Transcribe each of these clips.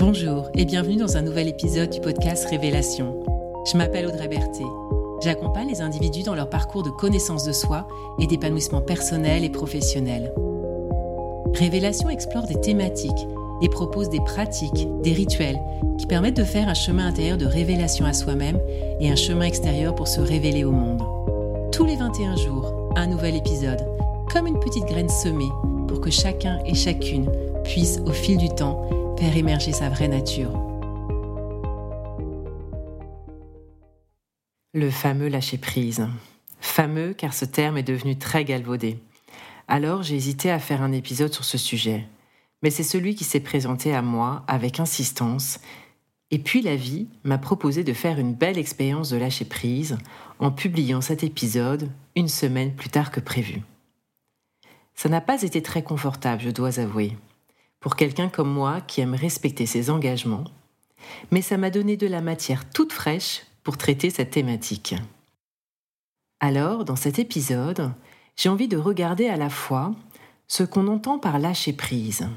Bonjour et bienvenue dans un nouvel épisode du podcast Révélation. Je m'appelle Audrey Berthet. J'accompagne les individus dans leur parcours de connaissance de soi et d'épanouissement personnel et professionnel. Révélation explore des thématiques et propose des pratiques, des rituels qui permettent de faire un chemin intérieur de révélation à soi-même et un chemin extérieur pour se révéler au monde. Tous les 21 jours, un nouvel épisode, comme une petite graine semée pour que chacun et chacune puisse, au fil du temps, faire émerger sa vraie nature. Le fameux lâcher-prise. Fameux car ce terme est devenu très galvaudé. Alors j'ai hésité à faire un épisode sur ce sujet. Mais c'est celui qui s'est présenté à moi avec insistance. Et puis la vie m'a proposé de faire une belle expérience de lâcher-prise en publiant cet épisode une semaine plus tard que prévu. Ça n'a pas été très confortable, je dois avouer pour quelqu'un comme moi qui aime respecter ses engagements, mais ça m'a donné de la matière toute fraîche pour traiter cette thématique. Alors, dans cet épisode, j'ai envie de regarder à la fois ce qu'on entend par lâcher prise,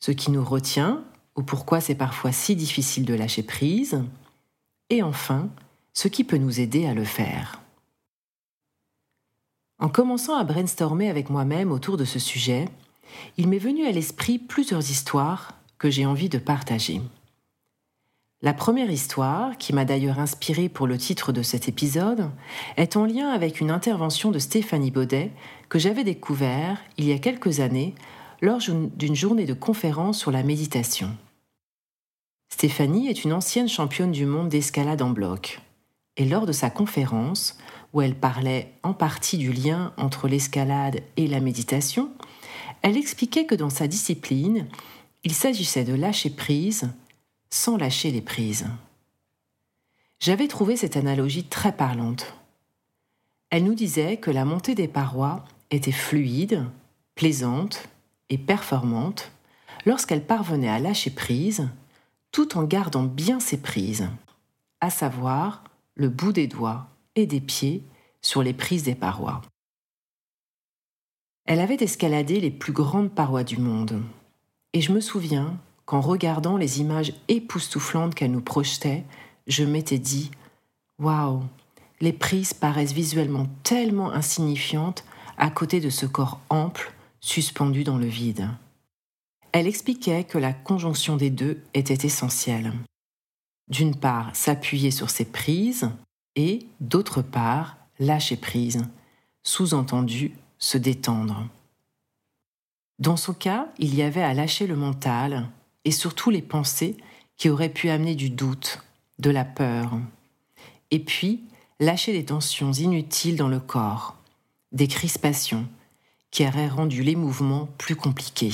ce qui nous retient ou pourquoi c'est parfois si difficile de lâcher prise, et enfin, ce qui peut nous aider à le faire. En commençant à brainstormer avec moi-même autour de ce sujet, il m'est venu à l'esprit plusieurs histoires que j'ai envie de partager. La première histoire, qui m'a d'ailleurs inspirée pour le titre de cet épisode, est en lien avec une intervention de Stéphanie Baudet que j'avais découvert il y a quelques années lors d'une journée de conférence sur la méditation. Stéphanie est une ancienne championne du monde d'escalade en bloc. Et lors de sa conférence, où elle parlait en partie du lien entre l'escalade et la méditation, elle expliquait que dans sa discipline, il s'agissait de lâcher prise sans lâcher les prises. J'avais trouvé cette analogie très parlante. Elle nous disait que la montée des parois était fluide, plaisante et performante lorsqu'elle parvenait à lâcher prise tout en gardant bien ses prises, à savoir le bout des doigts et des pieds sur les prises des parois. Elle avait escaladé les plus grandes parois du monde. Et je me souviens qu'en regardant les images époustouflantes qu'elle nous projetait, je m'étais dit Waouh, les prises paraissent visuellement tellement insignifiantes à côté de ce corps ample suspendu dans le vide. Elle expliquait que la conjonction des deux était essentielle. D'une part, s'appuyer sur ses prises et, d'autre part, lâcher prise, sous-entendu se détendre. Dans son cas, il y avait à lâcher le mental et surtout les pensées qui auraient pu amener du doute, de la peur. Et puis, lâcher les tensions inutiles dans le corps, des crispations qui auraient rendu les mouvements plus compliqués.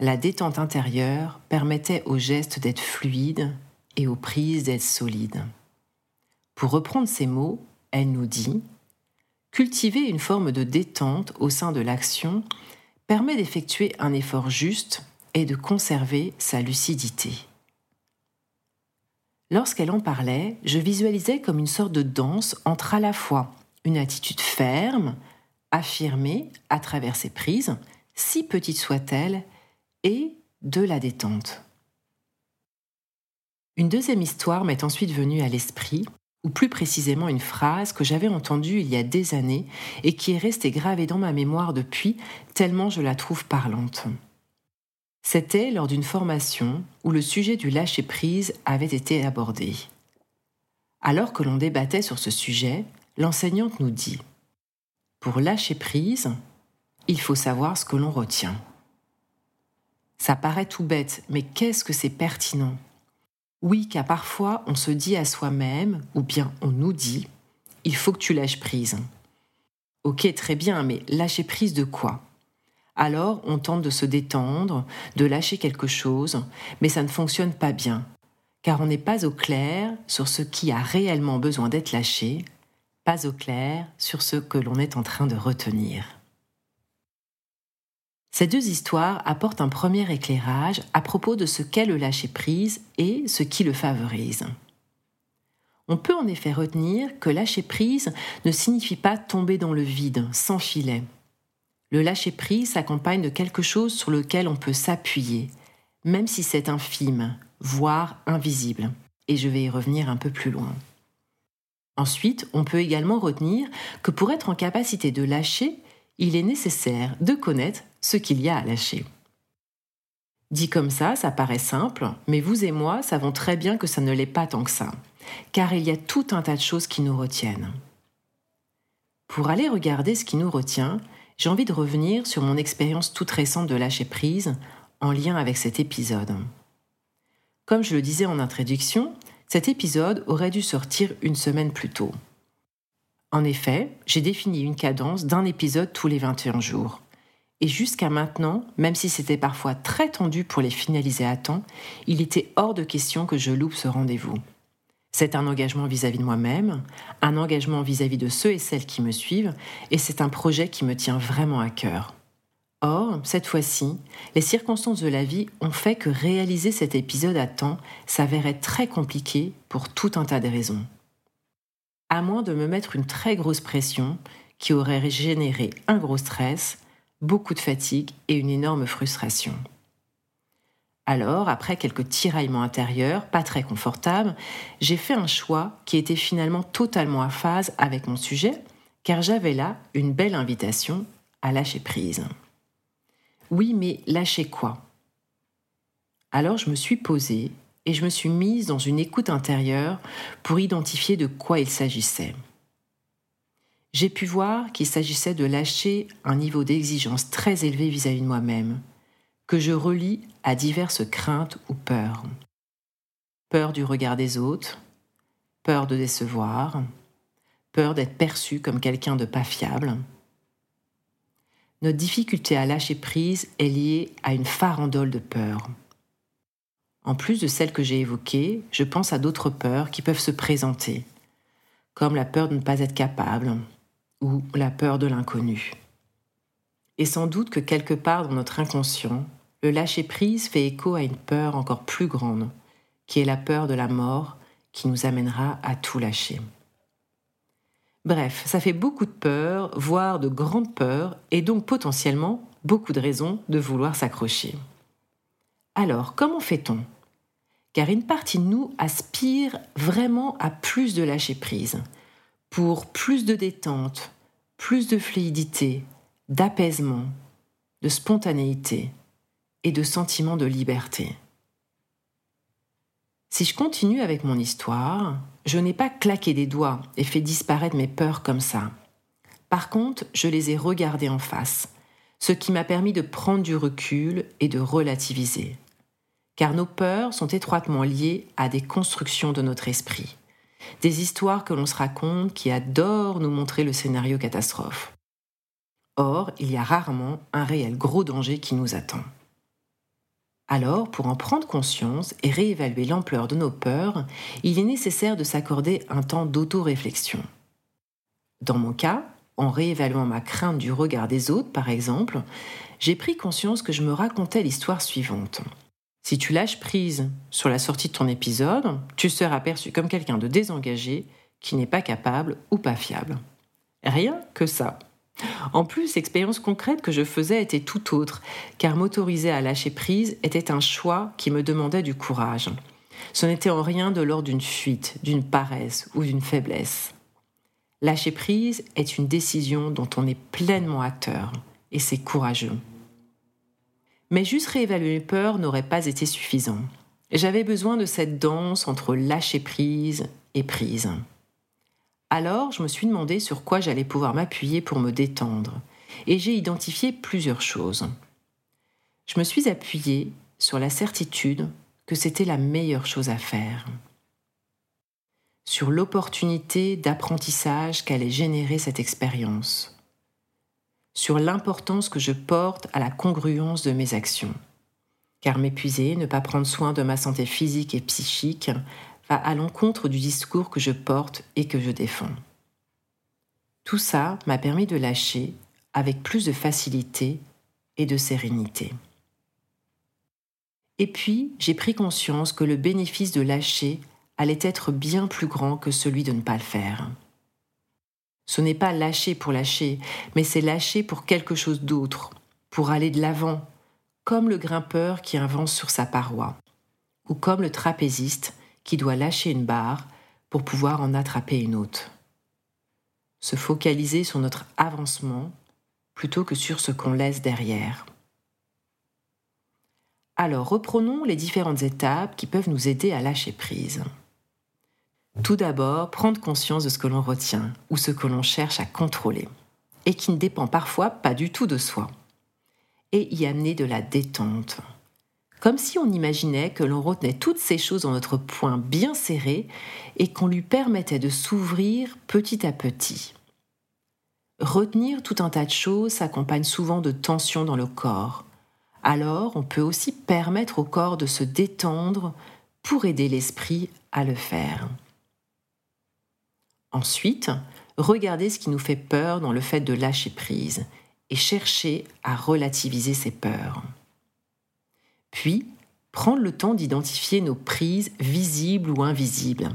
La détente intérieure permettait aux gestes d'être fluides et aux prises d'être solides. Pour reprendre ces mots, elle nous dit Cultiver une forme de détente au sein de l'action permet d'effectuer un effort juste et de conserver sa lucidité. Lorsqu'elle en parlait, je visualisais comme une sorte de danse entre à la fois une attitude ferme, affirmée à travers ses prises, si petite soit-elle, et de la détente. Une deuxième histoire m'est ensuite venue à l'esprit ou plus précisément une phrase que j'avais entendue il y a des années et qui est restée gravée dans ma mémoire depuis, tellement je la trouve parlante. C'était lors d'une formation où le sujet du lâcher-prise avait été abordé. Alors que l'on débattait sur ce sujet, l'enseignante nous dit Pour lâcher prise, il faut savoir ce que l'on retient. Ça paraît tout bête, mais qu'est-ce que c'est pertinent? Oui, car parfois on se dit à soi-même, ou bien on nous dit, il faut que tu lâches prise. Ok, très bien, mais lâcher prise de quoi? Alors on tente de se détendre, de lâcher quelque chose, mais ça ne fonctionne pas bien, car on n'est pas au clair sur ce qui a réellement besoin d'être lâché, pas au clair sur ce que l'on est en train de retenir. Ces deux histoires apportent un premier éclairage à propos de ce qu'est le lâcher-prise et ce qui le favorise. On peut en effet retenir que lâcher prise ne signifie pas tomber dans le vide, sans filet. Le lâcher-prise s'accompagne de quelque chose sur lequel on peut s'appuyer, même si c'est infime, voire invisible. Et je vais y revenir un peu plus loin. Ensuite, on peut également retenir que pour être en capacité de lâcher, il est nécessaire de connaître ce qu'il y a à lâcher. Dit comme ça, ça paraît simple, mais vous et moi savons très bien que ça ne l'est pas tant que ça, car il y a tout un tas de choses qui nous retiennent. Pour aller regarder ce qui nous retient, j'ai envie de revenir sur mon expérience toute récente de lâcher prise en lien avec cet épisode. Comme je le disais en introduction, cet épisode aurait dû sortir une semaine plus tôt. En effet, j'ai défini une cadence d'un épisode tous les 21 jours. Et jusqu'à maintenant, même si c'était parfois très tendu pour les finaliser à temps, il était hors de question que je loupe ce rendez-vous. C'est un engagement vis-à-vis de moi-même, un engagement vis-à-vis de ceux et celles qui me suivent, et c'est un projet qui me tient vraiment à cœur. Or, cette fois-ci, les circonstances de la vie ont fait que réaliser cet épisode à temps s'avérait très compliqué pour tout un tas de raisons. À moins de me mettre une très grosse pression qui aurait généré un gros stress, beaucoup de fatigue et une énorme frustration. Alors, après quelques tiraillements intérieurs, pas très confortables, j'ai fait un choix qui était finalement totalement à phase avec mon sujet, car j'avais là une belle invitation à lâcher prise. Oui, mais lâcher quoi? Alors je me suis posée et je me suis mise dans une écoute intérieure pour identifier de quoi il s'agissait. J'ai pu voir qu'il s'agissait de lâcher un niveau d'exigence très élevé vis-à-vis de moi-même, que je relie à diverses craintes ou peurs. Peur du regard des autres, peur de décevoir, peur d'être perçu comme quelqu'un de pas fiable, notre difficulté à lâcher prise est liée à une farandole de peurs. En plus de celles que j'ai évoquées, je pense à d'autres peurs qui peuvent se présenter, comme la peur de ne pas être capable ou la peur de l'inconnu. Et sans doute que quelque part dans notre inconscient, le lâcher-prise fait écho à une peur encore plus grande, qui est la peur de la mort qui nous amènera à tout lâcher. Bref, ça fait beaucoup de peur, voire de grandes peurs, et donc potentiellement beaucoup de raisons de vouloir s'accrocher. Alors, comment fait-on? Car une partie de nous aspire vraiment à plus de lâcher prise, pour plus de détente, plus de fluidité, d'apaisement, de spontanéité et de sentiment de liberté. Si je continue avec mon histoire, je n'ai pas claqué des doigts et fait disparaître mes peurs comme ça. Par contre, je les ai regardées en face, ce qui m'a permis de prendre du recul et de relativiser. Car nos peurs sont étroitement liées à des constructions de notre esprit, des histoires que l'on se raconte qui adorent nous montrer le scénario catastrophe. Or, il y a rarement un réel gros danger qui nous attend. Alors, pour en prendre conscience et réévaluer l'ampleur de nos peurs, il est nécessaire de s'accorder un temps d'auto-réflexion. Dans mon cas, en réévaluant ma crainte du regard des autres, par exemple, j'ai pris conscience que je me racontais l'histoire suivante. Si tu lâches prise sur la sortie de ton épisode, tu seras perçu comme quelqu'un de désengagé qui n'est pas capable ou pas fiable. Rien que ça. En plus, l'expérience concrète que je faisais était tout autre, car m'autoriser à lâcher prise était un choix qui me demandait du courage. Ce n'était en rien de l'ordre d'une fuite, d'une paresse ou d'une faiblesse. Lâcher prise est une décision dont on est pleinement acteur, et c'est courageux. Mais juste réévaluer mes peurs n'aurait pas été suffisant. J'avais besoin de cette danse entre lâcher prise et prise. Alors, je me suis demandé sur quoi j'allais pouvoir m'appuyer pour me détendre, et j'ai identifié plusieurs choses. Je me suis appuyée sur la certitude que c'était la meilleure chose à faire, sur l'opportunité d'apprentissage qu'allait générer cette expérience, sur l'importance que je porte à la congruence de mes actions. Car m'épuiser, ne pas prendre soin de ma santé physique et psychique va à l'encontre du discours que je porte et que je défends. Tout ça m'a permis de lâcher avec plus de facilité et de sérénité. Et puis, j'ai pris conscience que le bénéfice de lâcher allait être bien plus grand que celui de ne pas le faire. Ce n'est pas lâcher pour lâcher, mais c'est lâcher pour quelque chose d'autre, pour aller de l'avant, comme le grimpeur qui avance sur sa paroi, ou comme le trapéziste qui doit lâcher une barre pour pouvoir en attraper une autre. Se focaliser sur notre avancement plutôt que sur ce qu'on laisse derrière. Alors reprenons les différentes étapes qui peuvent nous aider à lâcher prise. Tout d'abord, prendre conscience de ce que l'on retient ou ce que l'on cherche à contrôler et qui ne dépend parfois pas du tout de soi. Et y amener de la détente. Comme si on imaginait que l'on retenait toutes ces choses dans notre poing bien serré et qu'on lui permettait de s'ouvrir petit à petit. Retenir tout un tas de choses s'accompagne souvent de tensions dans le corps. Alors on peut aussi permettre au corps de se détendre pour aider l'esprit à le faire. Ensuite, regardez ce qui nous fait peur dans le fait de lâcher prise et chercher à relativiser ces peurs. Puis, prendre le temps d'identifier nos prises visibles ou invisibles,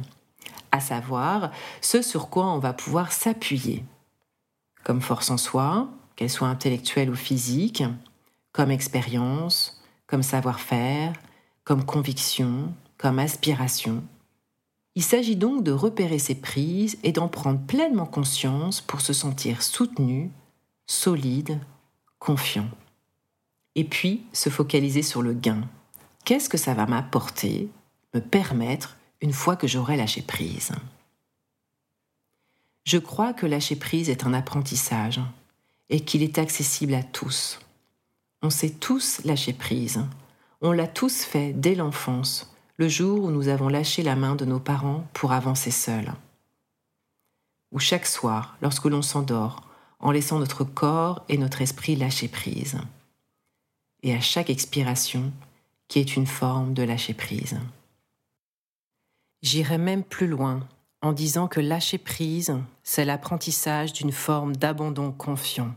à savoir ce sur quoi on va pouvoir s'appuyer, comme force en soi, qu'elle soit intellectuelle ou physique, comme expérience, comme savoir-faire, comme conviction, comme aspiration, il s'agit donc de repérer ces prises et d'en prendre pleinement conscience pour se sentir soutenu, solide, confiant. Et puis se focaliser sur le gain. Qu'est-ce que ça va m'apporter, me permettre une fois que j'aurai lâché prise? Je crois que lâcher prise est un apprentissage et qu'il est accessible à tous. On sait tous lâcher prise. On l'a tous fait dès l'enfance le jour où nous avons lâché la main de nos parents pour avancer seuls. Ou chaque soir, lorsque l'on s'endort, en laissant notre corps et notre esprit lâcher prise. Et à chaque expiration, qui est une forme de lâcher prise. J'irai même plus loin en disant que lâcher prise, c'est l'apprentissage d'une forme d'abandon confiant.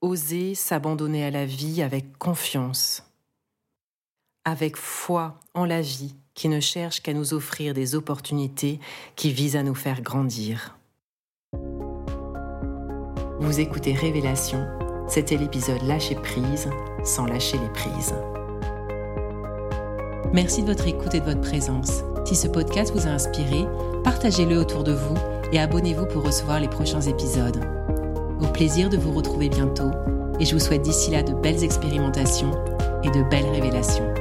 Oser s'abandonner à la vie avec confiance, avec foi en la vie qui ne cherche qu'à nous offrir des opportunités qui visent à nous faire grandir. Vous écoutez Révélation, c'était l'épisode Lâcher prise sans lâcher les prises. Merci de votre écoute et de votre présence. Si ce podcast vous a inspiré, partagez-le autour de vous et abonnez-vous pour recevoir les prochains épisodes. Au plaisir de vous retrouver bientôt et je vous souhaite d'ici là de belles expérimentations et de belles révélations.